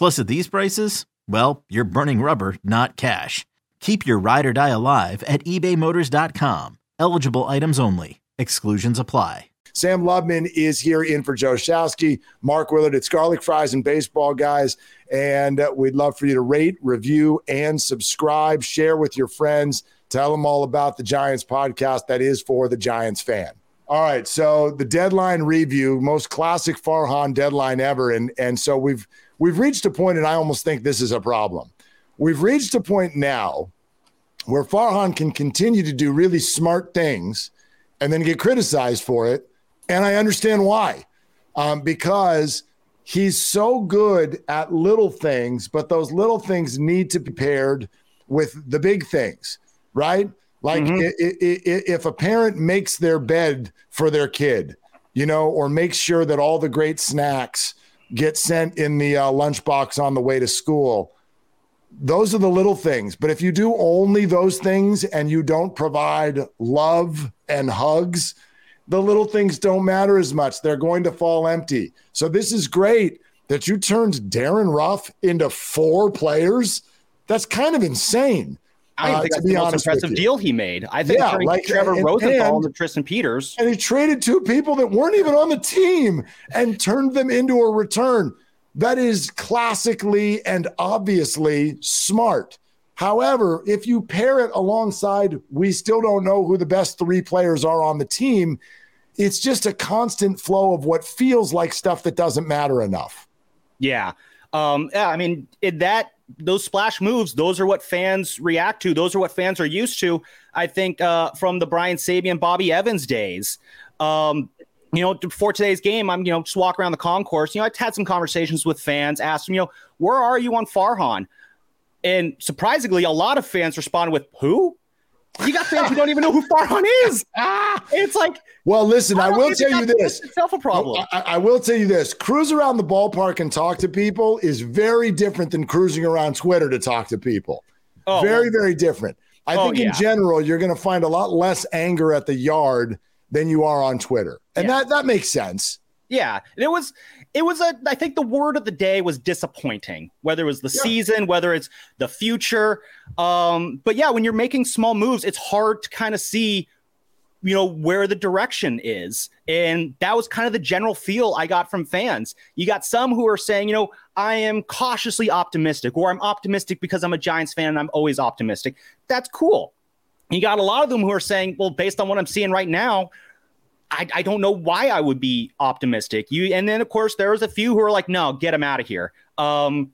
Plus, at these prices, well, you're burning rubber, not cash. Keep your ride or die alive at ebaymotors.com. Eligible items only. Exclusions apply. Sam Lubman is here in for Joe Shasky, Mark Willard at Garlic Fries and Baseball Guys. And uh, we'd love for you to rate, review, and subscribe. Share with your friends. Tell them all about the Giants podcast that is for the Giants fan. All right. So the deadline review, most classic Farhan deadline ever. And, and so we've we've reached a point, and I almost think this is a problem. We've reached a point now where Farhan can continue to do really smart things and then get criticized for it. And I understand why. Um, because he's so good at little things, but those little things need to be paired with the big things, right? Like mm-hmm. it, it, it, if a parent makes their bed for their kid, you know, or makes sure that all the great snacks get sent in the uh, lunchbox on the way to school. Those are the little things. But if you do only those things and you don't provide love and hugs, the little things don't matter as much. They're going to fall empty. So this is great that you turned Darin Ruf into four players. That's kind of insane. I uh, think that's the most impressive deal he made. I think yeah, like, Trevor and, Rosenthal and, and Tristan Peters. And he traded two people that weren't even on the team and turned them into a return. That is classically and obviously smart. However, if you pair it alongside, we still don't know who the best three players are on the team. It's just a constant flow of what feels like stuff that doesn't matter enough. Yeah. Um, yeah, I mean, it, that those splash moves, those are what fans react to. Those are what fans are used to. I think uh, from the Brian Sabean, Bobby Evans days. Um, you know, before today's game, I'm you know just walk around the concourse. You know, I had some conversations with fans, asked them, you know, where are you on Farhan? And surprisingly, a lot of fans responded with, "Who? You got fans who don't even know who Farhan is. Ah, it's like, well, listen, I, I will tell you this. Itself a problem. I, I, will tell you this: cruise around the ballpark and talk to people is very different than cruising around Twitter to talk to people. Oh, very, very different. I oh, think in yeah. general, you're going to find a lot less anger at the yard than you are on Twitter, and yeah. that that makes sense. Yeah, it was it was a I think the word of the day was disappointing. Whether it was the yeah. season, whether it's the future. Um, but yeah, when you're making small moves, it's hard to kind of see you know where the direction is and that was kind of the general feel i got from fans you got some who are saying you know i am cautiously optimistic or i'm optimistic because i'm a giants fan and i'm always optimistic that's cool you got a lot of them who are saying well based on what i'm seeing right now I, I don't know why I would be optimistic. You and then of course there was a few who are like, no, get him out of here. Um,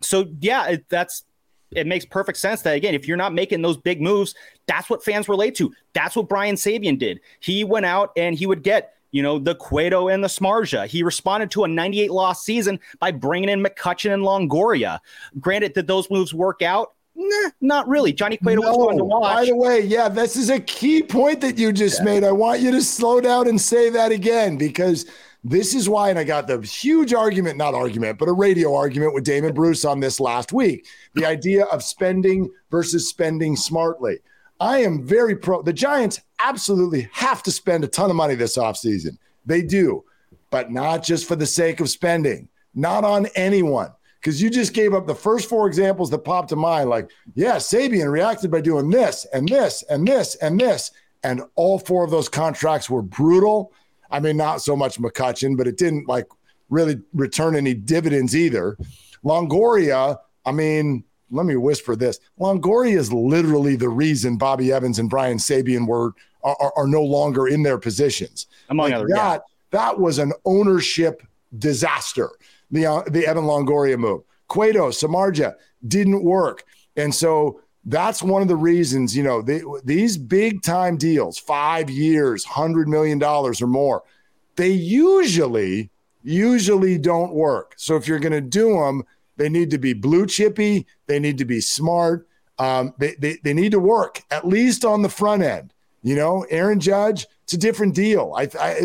so yeah, it, that's it makes perfect sense that again, if you're not making those big moves, that's what fans relate to. That's what Brian Sabean did. He went out and he would get you know, the Cueto and the Samardzija. He responded to a 98 loss season by bringing in McCutchen and Longoria. Granted, did those moves work out? Nah, not really. Johnny Cueto no, was fun to watch. By the way, yeah, this is a key point that you just yeah. made. I want you to slow down and say that again because this is why, and I got the huge argument, not argument, but a radio argument with Damon Bruce on this last week. The idea of spending versus spending smartly. I am very pro. The Giants absolutely have to spend a ton of money this offseason. They do, but not just for the sake of spending, not on anyone. Because you just gave up the first four examples that popped to mind. Like, yeah, Sabean reacted by doing this and this and this and this. And all four of those contracts were brutal. I mean, not so much McCutchen, but it didn't like really return any dividends either. Longoria, I mean, let me whisper this. Longoria is literally the reason Bobby Evans and Brian Sabean were are, are no longer in their positions. Among like other, that, yeah. that was an ownership disaster. The uh, the Evan Longoria move. Cueto, Samardzija didn't work, and so that's one of the reasons. You know, they, these big time deals, five years, hundred million dollars or more, they usually usually don't work. So if you're going to do them, they need to be blue chippy. They need to be smart. Um, they, they, they need to work at least on the front end. You know, Aaron Judge, it's a different deal. I, I,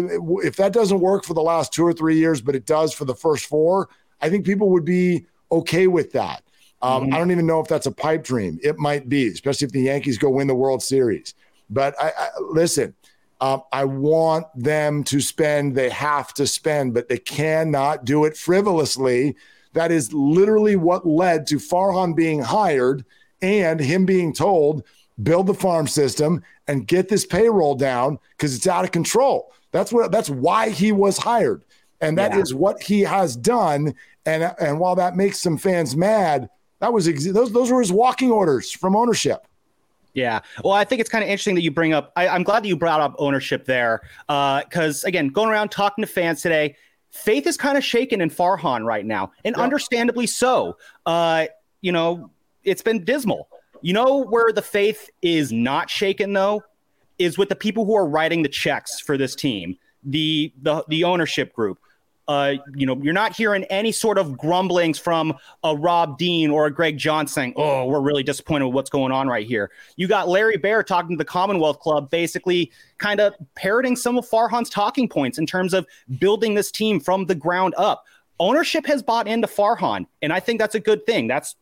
if that doesn't work for the last two or three years, but it does for the first four, I think people would be okay with that. Um, mm-hmm. I don't even know if that's a pipe dream. It might be, especially if the Yankees go win the World Series. But I, I listen, um, I want them to spend. They have to spend, but they cannot do it frivolously. That is literally what led to Farhan being hired and him being told, build the farm system and get this payroll down because it's out of control. That's what that's why he was hired. And that yeah. is what he has done. And and while that makes some fans mad, that was ex- those those were his walking orders from ownership. Yeah. Well, I think it's kind of interesting that you bring up. I, am glad that you brought up ownership there, because uh, again, going around talking to fans today, faith is kind of shaken in Farhan right now, and yeah. understandably so. Uh, you know, it's been dismal. You know where the faith is not shaken though, is with the people who are writing the checks for this team, the the the ownership group uh, you know, you're not hearing any sort of grumblings from a Rob Dean or a Greg Johnson saying, "Oh, we're really disappointed with what's going on right here." You got Larry Baer talking to the Commonwealth Club, basically kind of parroting some of Farhan's talking points in terms of building this team from the ground up. Ownership has bought into Farhan, and I think that's a good thing. That's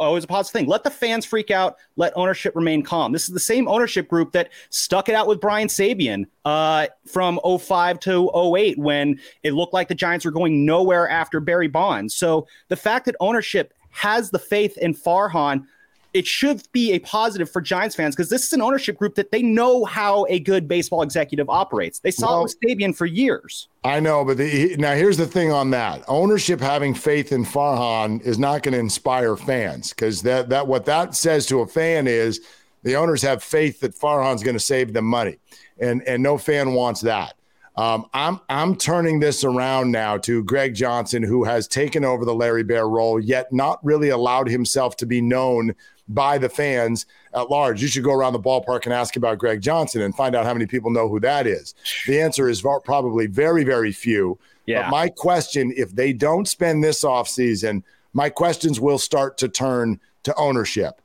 always a positive thing. Let the fans freak out. Let ownership remain calm. This is the same ownership group that stuck it out with Brian Sabean uh, from 05 to 08 when it looked like the Giants were going nowhere after Barry Bonds. So the fact that ownership has the faith in Farhan – it should be a positive for Giants fans because this is an ownership group that they know how a good baseball executive operates. They saw well, it with Sabean for years. I know, but the, now here's the thing on that: ownership having faith in Farhan is not going to inspire fans because that that what that says to a fan is the owners have faith that Farhan's going to save them money, and and no fan wants that. Um, I'm I'm turning this around now to Greg Johnson, who has taken over the Larry Baer role, yet not really allowed himself to be known by the fans at large. You should go around the ballpark and ask about Greg Johnson and find out how many people know who that is. The answer is probably very, very few. Yeah. But my question if they don't spend this offseason, my questions will start to turn to ownership.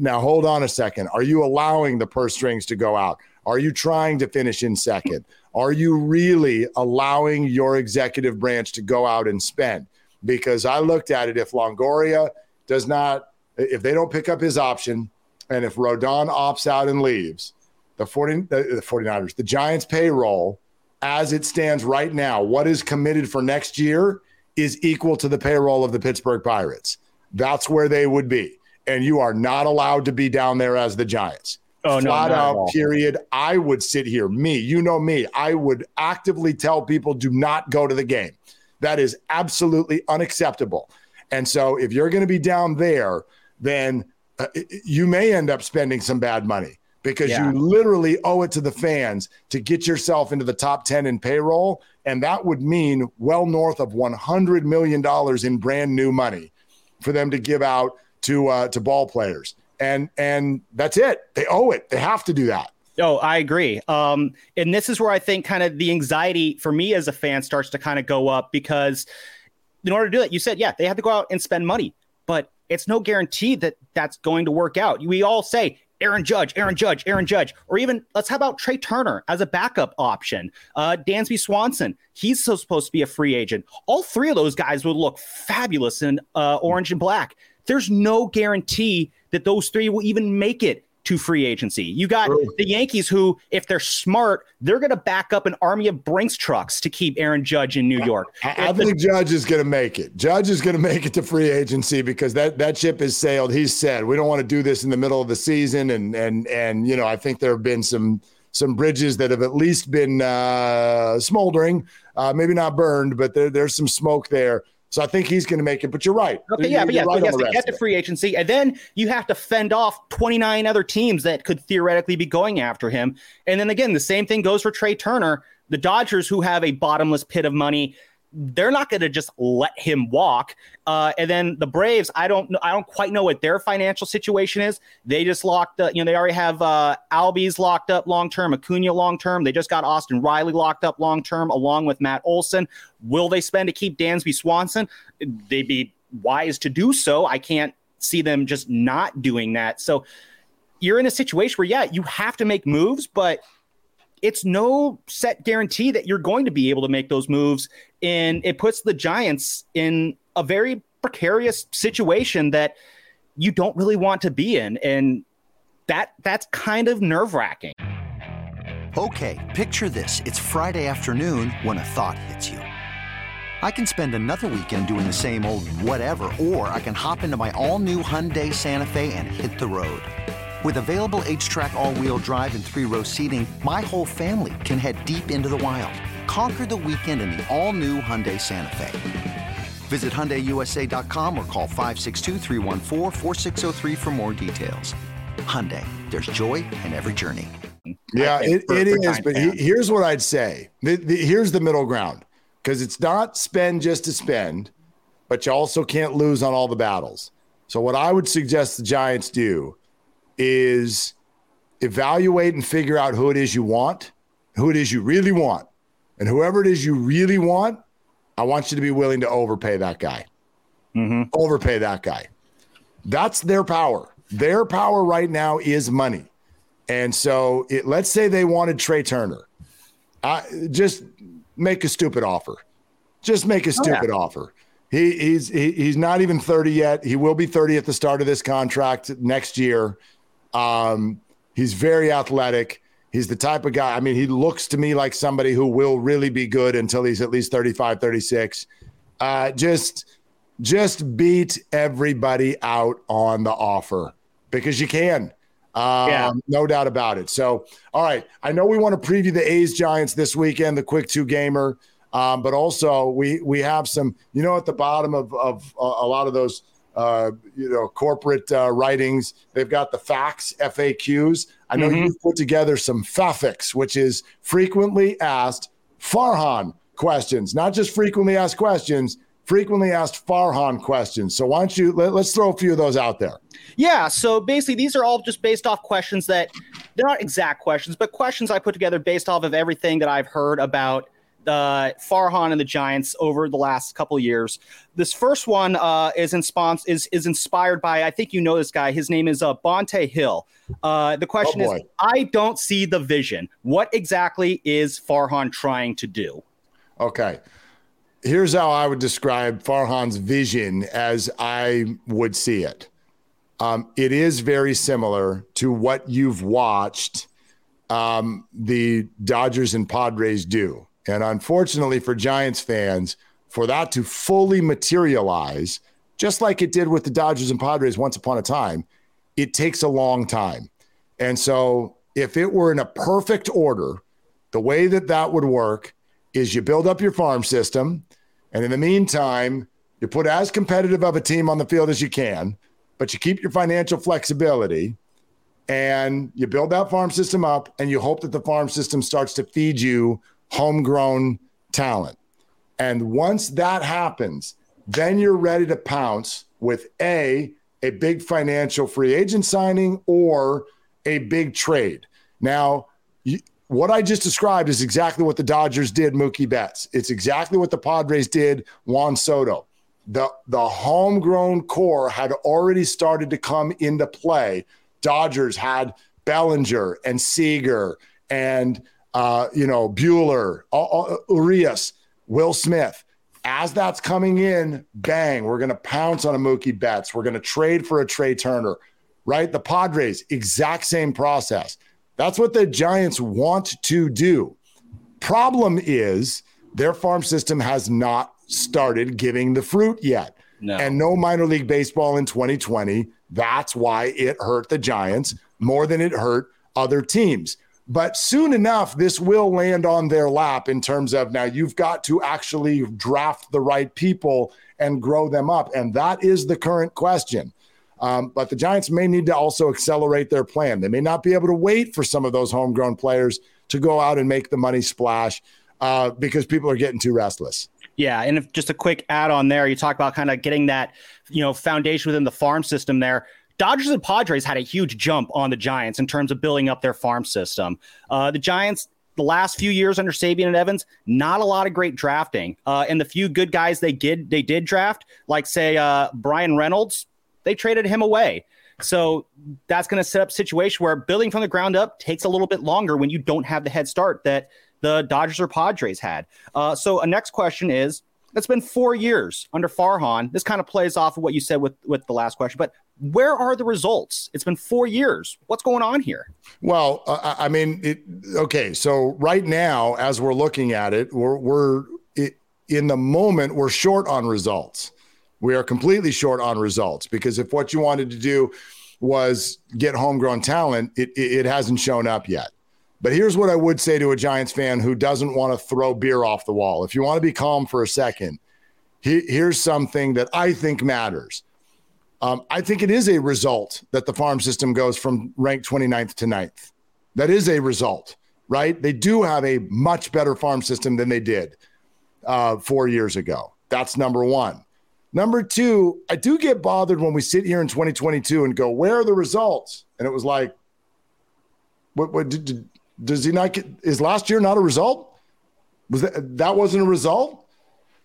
Now, hold on a second. Are you allowing the purse strings to go out? Are you trying to finish in second? Are you really allowing your executive branch to go out and spend? Because I looked at it, if Longoria does not if they don't pick up his option and if Rodon opts out and leaves, the 40 the, the 49ers, the Giants payroll as it stands right now, what is committed for next year is equal to the payroll of the Pittsburgh Pirates. That's where they would be. And you are not allowed to be down there as the Giants. Oh, Flat no, out, period. I would sit here, me, you know me, I would actively tell people do not go to the game. That is absolutely unacceptable. And so if you're going to be down there, then uh, you may end up spending some bad money because yeah. you literally owe it to the fans to get yourself into the top 10 in payroll. And that would mean well north of $100 million in brand new money for them to give out to, uh, to ball players. And, and that's it. They owe it. They have to do that. Oh, I agree. Um, and this is where I think kind of the anxiety for me as a fan starts to kind of go up because in order to do that, you said, yeah, they have to go out and spend money. But it's no guarantee that that's going to work out. We all say Aaron Judge, Aaron Judge, Aaron Judge, or even let's how about Trea Turner as a backup option? Uh, Dansby Swanson, he's so supposed to be a free agent. All three of those guys would look fabulous in uh, orange and black. There's no guarantee that those three will even make it to free agency. You got the Yankees, who, if they're smart, they're going to back up an army of Brinks trucks to keep Aaron Judge in New York. I, I think Judge is going to make it. Judge is going to make it to free agency because that that ship has sailed. He's said we don't want to do this in the middle of the season, and and and you know I think there have been some some bridges that have at least been uh, smoldering, uh, maybe not burned, but there, there's some smoke there. So I think he's going to make it. But you're right. Okay, yeah, but yeah, right so he has to get to free agency, and then you have to fend off 29 other teams that could theoretically be going after him. And then again, the same thing goes for Trea Turner. The Dodgers, who have a bottomless pit of money, they're not going to just let him walk. Uh, and then the Braves, I don't know, I don't quite know what their financial situation is. They just locked, up, you know, they already have uh, Albies locked up long term, Acuna long term. They just got Austin Riley locked up long term, along with Matt Olson. Will they spend to keep Dansby Swanson? They'd be wise to do so. I can't see them just not doing that. So you're in a situation where, yeah, you have to make moves, but it's no set guarantee that you're going to be able to make those moves. And it puts the Giants in a very precarious situation that you don't really want to be in. And that that's kind of nerve wracking. Okay, picture this. It's Friday afternoon when a thought hits you. I can spend another weekend doing the same old whatever, or I can hop into my all new Hyundai Santa Fe and hit the road. With available H-Track all-wheel drive and three-row seating, my whole family can head deep into the wild. Conquer the weekend in the all-new Hyundai Santa Fe. Visit HyundaiUSA.com or call 562 for more details. Hyundai, there's joy in every journey. Yeah, it, for, it for is. But he, here's what I'd say. The, the, here's the middle ground because it's not spend just to spend, but you also can't lose on all the battles. So what I would suggest the Giants do is evaluate and figure out who it is you want, who it is you really want. And whoever it is you really want, I want you to be willing to overpay that guy. Mm-hmm. Overpay that guy. That's their power. Their power right now is money. And so it, let's say they wanted Trea Turner. I, just make a stupid offer. Just make a stupid oh, yeah. offer. He, he's he, he's not even 30 yet. He will be 30 at the start of this contract next year. Um, he's very athletic. He's the type of guy. I mean, he looks to me like somebody who will really be good until he's at least 35, 36. Uh, just, just beat everybody out on the offer because you can. Um, yeah. No doubt about it. So, all right. I know we want to preview the A's Giants this weekend, the quick two gamer. Um, but also we we have some, you know, at the bottom of, of a lot of those uh, you know, corporate uh, writings. They've got the facts, FAQs. I know mm-hmm. you've put together some FAFICs, which is frequently asked Farhan questions, not just frequently asked questions, frequently asked Farhan questions. So why don't you let, us throw a few of those out there? Yeah. So basically, these are all just based off questions that they're not exact questions, but questions I put together based off of everything that I've heard about uh, Farhan and the Giants over the last couple years. This first one uh, is, is is inspired by I think you know this guy. His name is uh, Bonte Hill. Uh, the question oh is, I don't see the vision. What exactly is Farhan trying to do? Okay. Here's how I would describe Farhan's vision as I would see it. Um, it is very similar to what you've watched um, the Dodgers and Padres do. And unfortunately for Giants fans, for that to fully materialize, just like it did with the Dodgers and Padres once upon a time, it takes a long time. And so, if it were in a perfect order, the way that that would work is you build up your farm system. And in the meantime, you put as competitive of a team on the field as you can, but you keep your financial flexibility and you build that farm system up and you hope that the farm system starts to feed you homegrown talent. And once that happens, then you're ready to pounce with a a big financial free agent signing or a big trade. Now, you, what I just described is exactly what the Dodgers did Mookie Betts. It's exactly what the Padres did Juan Soto. The the homegrown core had already started to come into play. Dodgers had Bellinger and Seager and uh, you know, Buehler, Urias, Will Smith. As that's coming in, bang, we're going to pounce on a Mookie Betts. We're going to trade for a Trea Turner. right? The Padres, exact same process. That's what the Giants want to do. Problem is, their farm system has not started giving the fruit yet. No. And no minor league baseball in 2020. That's why it hurt the Giants more than it hurt other teams. But soon enough, this will land on their lap in terms of now you've got to actually draft the right people and grow them up. And that is the current question. Um, but the Giants may need to also accelerate their plan. They may not be able to wait for some of those homegrown players to go out and make the money splash uh, because people are getting too restless. Yeah, and if, just a quick add on there, you talk about kind of getting that you know foundation within the farm system there. Dodgers and Padres had a huge jump on the Giants in terms of building up their farm system. Uh, the Giants, the last few years under Sabean and Evans, not a lot of great drafting. Uh, and the few good guys they did they did draft, like say uh, Bryan Reynolds, they traded him away. So that's going to set up a situation where building from the ground up takes a little bit longer when you don't have the head start that the Dodgers or Padres had. Uh, so a next question is it's been four years under Farhan. This kind of plays off of what you said with, with the last question, but where are the results? It's been four years. What's going on here? Well, uh, I mean, it, okay. So right now, as we're looking at it, we're, we're it, in the moment, we're short on results. We are completely short on results because if what you wanted to do was get homegrown talent, it, it, it hasn't shown up yet. But here's what I would say to a Giants fan who doesn't want to throw beer off the wall. If you want to be calm for a second, he, here's something that I think matters. Um, I think it is a result that the farm system goes from ranked 29th to 9th. That is a result, right? They do have a much better farm system than they did uh, four years ago. That's number one. Number two, I do get bothered when we sit here in 2022 and go, "Where are the results?" And it was like, "What? what did, did, does he not get? Is last year not a result? Was that that wasn't a result?"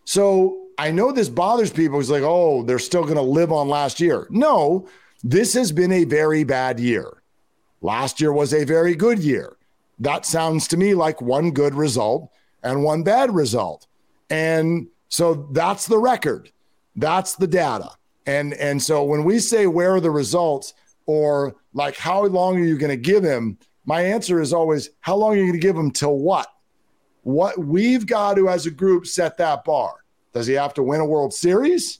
So I know this bothers people. It's like, "Oh, they're still going to live on last year." No, this has been a very bad year. Last year was a very good year. That sounds to me like one good result and one bad result. And so that's the record. That's the data. And and so when we say where are the results or like how long are you going to give him? My answer is always how long are you going to give him till what? What we've got to as a group set that bar. Does he have to win a World Series?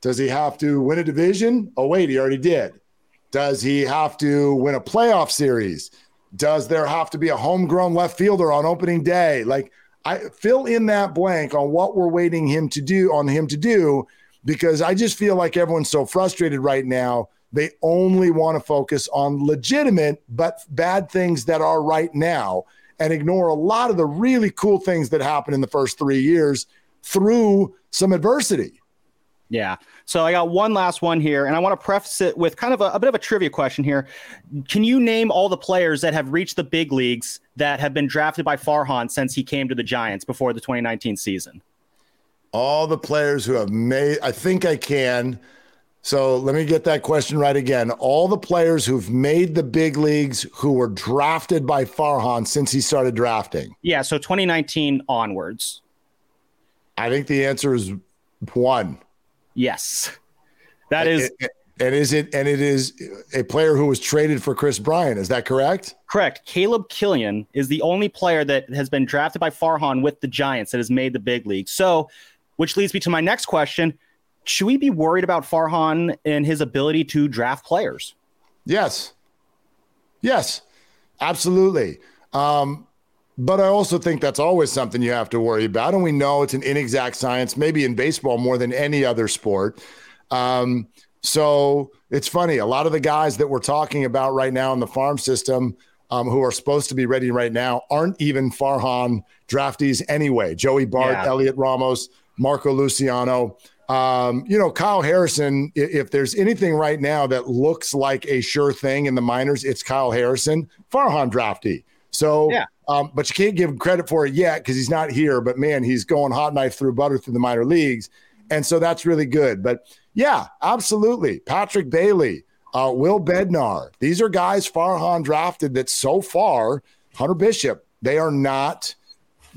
Does he have to win a division? Oh wait, he already did. Does he have to win a playoff series? Does there have to be a homegrown left fielder on opening day? Like I fill in that blank on what we're waiting him to do on him to do because I just feel like everyone's so frustrated right now. They only want to focus on legitimate but bad things that are right now and ignore a lot of the really cool things that happened in the first three years through some adversity. Yeah. So I got one last one here, and I want to preface it with kind of a, a, bit of a trivia question here. Can you name all the players that have reached the big leagues that have been drafted by Farhan since he came to the Giants before the 2019 season? all the players who have made, I think I can. So let me get that question right again. All the players who've made the big leagues who were drafted by Farhan since he started drafting. Yeah. So 2019 onwards. I think the answer is one. Yes. That is. And, and is it and it is a player who was traded for Kris Bryant? Is that correct? Correct. Caleb Killian is the only player that has been drafted by Farhan with the Giants that has made the big league. So which leads me to my next question. Should we be worried about Farhan and his ability to draft players? Yes. Yes, absolutely. Um, but I also think that's always something you have to worry about. And we know it's an inexact science, maybe in baseball more than any other sport. Um, so it's funny. A lot of the guys that we're talking about right now in the farm system um, who are supposed to be ready right now aren't even Farhan draftees anyway. Joey Bart, yeah. Heliot Ramos, Marco Luciano. Um, you know, Kyle Harrison, if there's anything right now that looks like a sure thing in the minors, it's Kyle Harrison, Farhan draftee. So, yeah. Um, but you can't give him credit for it yet because he's not here. But man, he's going hot knife through butter through the minor leagues. And so that's really good. But yeah, absolutely. Patrick Bailey, uh, Will Bednar, these are guys Farhan drafted that so far, Hunter Bishop, they are not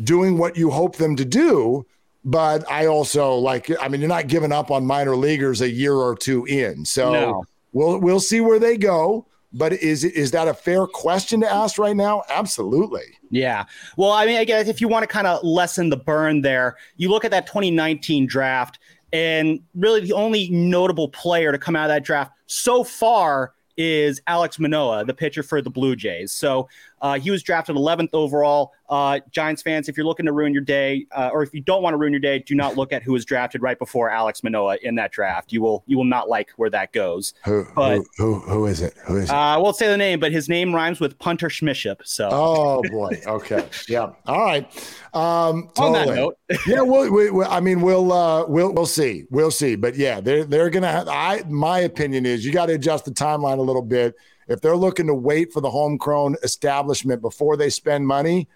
doing what you hope them to do. But I also like, I mean, you're not giving up on minor leaguers a year or two in. So, no. we'll we'll see where they go. But is is that a fair question to ask right now? Absolutely. Yeah. Well, I mean, I guess if you want to kind of lessen the burn there, you look at that 2019 draft, and really the only notable player to come out of that draft so far is Alek Manoah, the pitcher for the Blue Jays. So uh, he was drafted 11th overall. Uh, Giants fans, if you're looking to ruin your day, uh, or if you don't want to ruin your day, do not look at who was drafted right before Alek Manoah in that draft. You will you will not like where that goes. Who but, who, who, who is it? Who is it? Uh, I won't say the name, but his name rhymes with Punter Schmiship. So oh boy, okay, yeah, all right. Um, totally. On that note, yeah, we'll, we, we, I mean, we'll uh, we'll we'll see, we'll see, but yeah, they're they're gonna. Have, I my opinion is you got to adjust the timeline a little bit if they're looking to wait for the homegrown establishment before they spend money,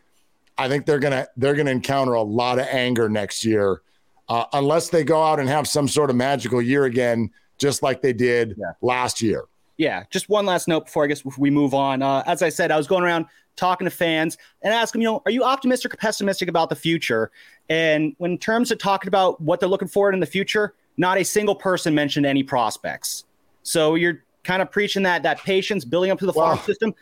I think they're gonna they're gonna encounter a lot of anger next year, uh, unless they go out and have some sort of magical year again, just like they did yeah. last year. Yeah, just one last note before I guess we move on. Uh, as I said, I was going around talking to fans and asking, you know, are you optimistic or pessimistic about the future? And when in terms of talking about what they're looking for in the future, not a single person mentioned any prospects. So you're kind of preaching that that patience, building up to the farm system.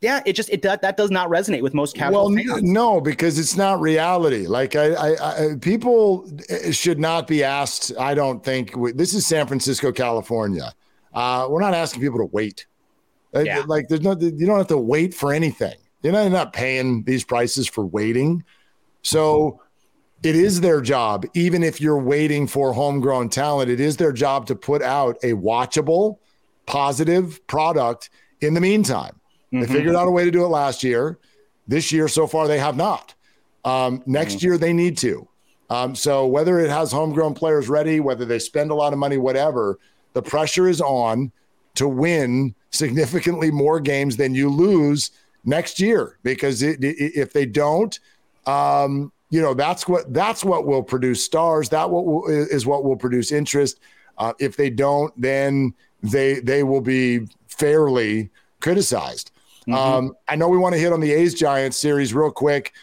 Yeah, it just it that, that does not resonate with most casual well, fans. No, because it's not reality. Like I, I, I, people eh, eh, should not be asked. I don't think this is San Francisco, California. Uh, we're not asking people to wait. Eh, yeah. Like there's no, you don't have to wait for anything. You're not, you're not paying these prices for waiting. So it is their job, even if you're waiting for homegrown talent, it is their job to put out a watchable positive product in the meantime. Mm-hmm. They figured out a way to do it last year. This year, so far, they have not. Um, next mm-hmm. year, they need to. Um, so whether it has homegrown players ready, whether they spend a lot of money, whatever, the pressure is on to win significantly more games than you lose next year. Because it, it, if they don't, um, you know that's what that's what will produce stars. That what will, is what will produce interest. Uh, if they don't, then they they will be fairly criticized. Mm-hmm. Um, I know we want to hit on the A's Giants series real quick.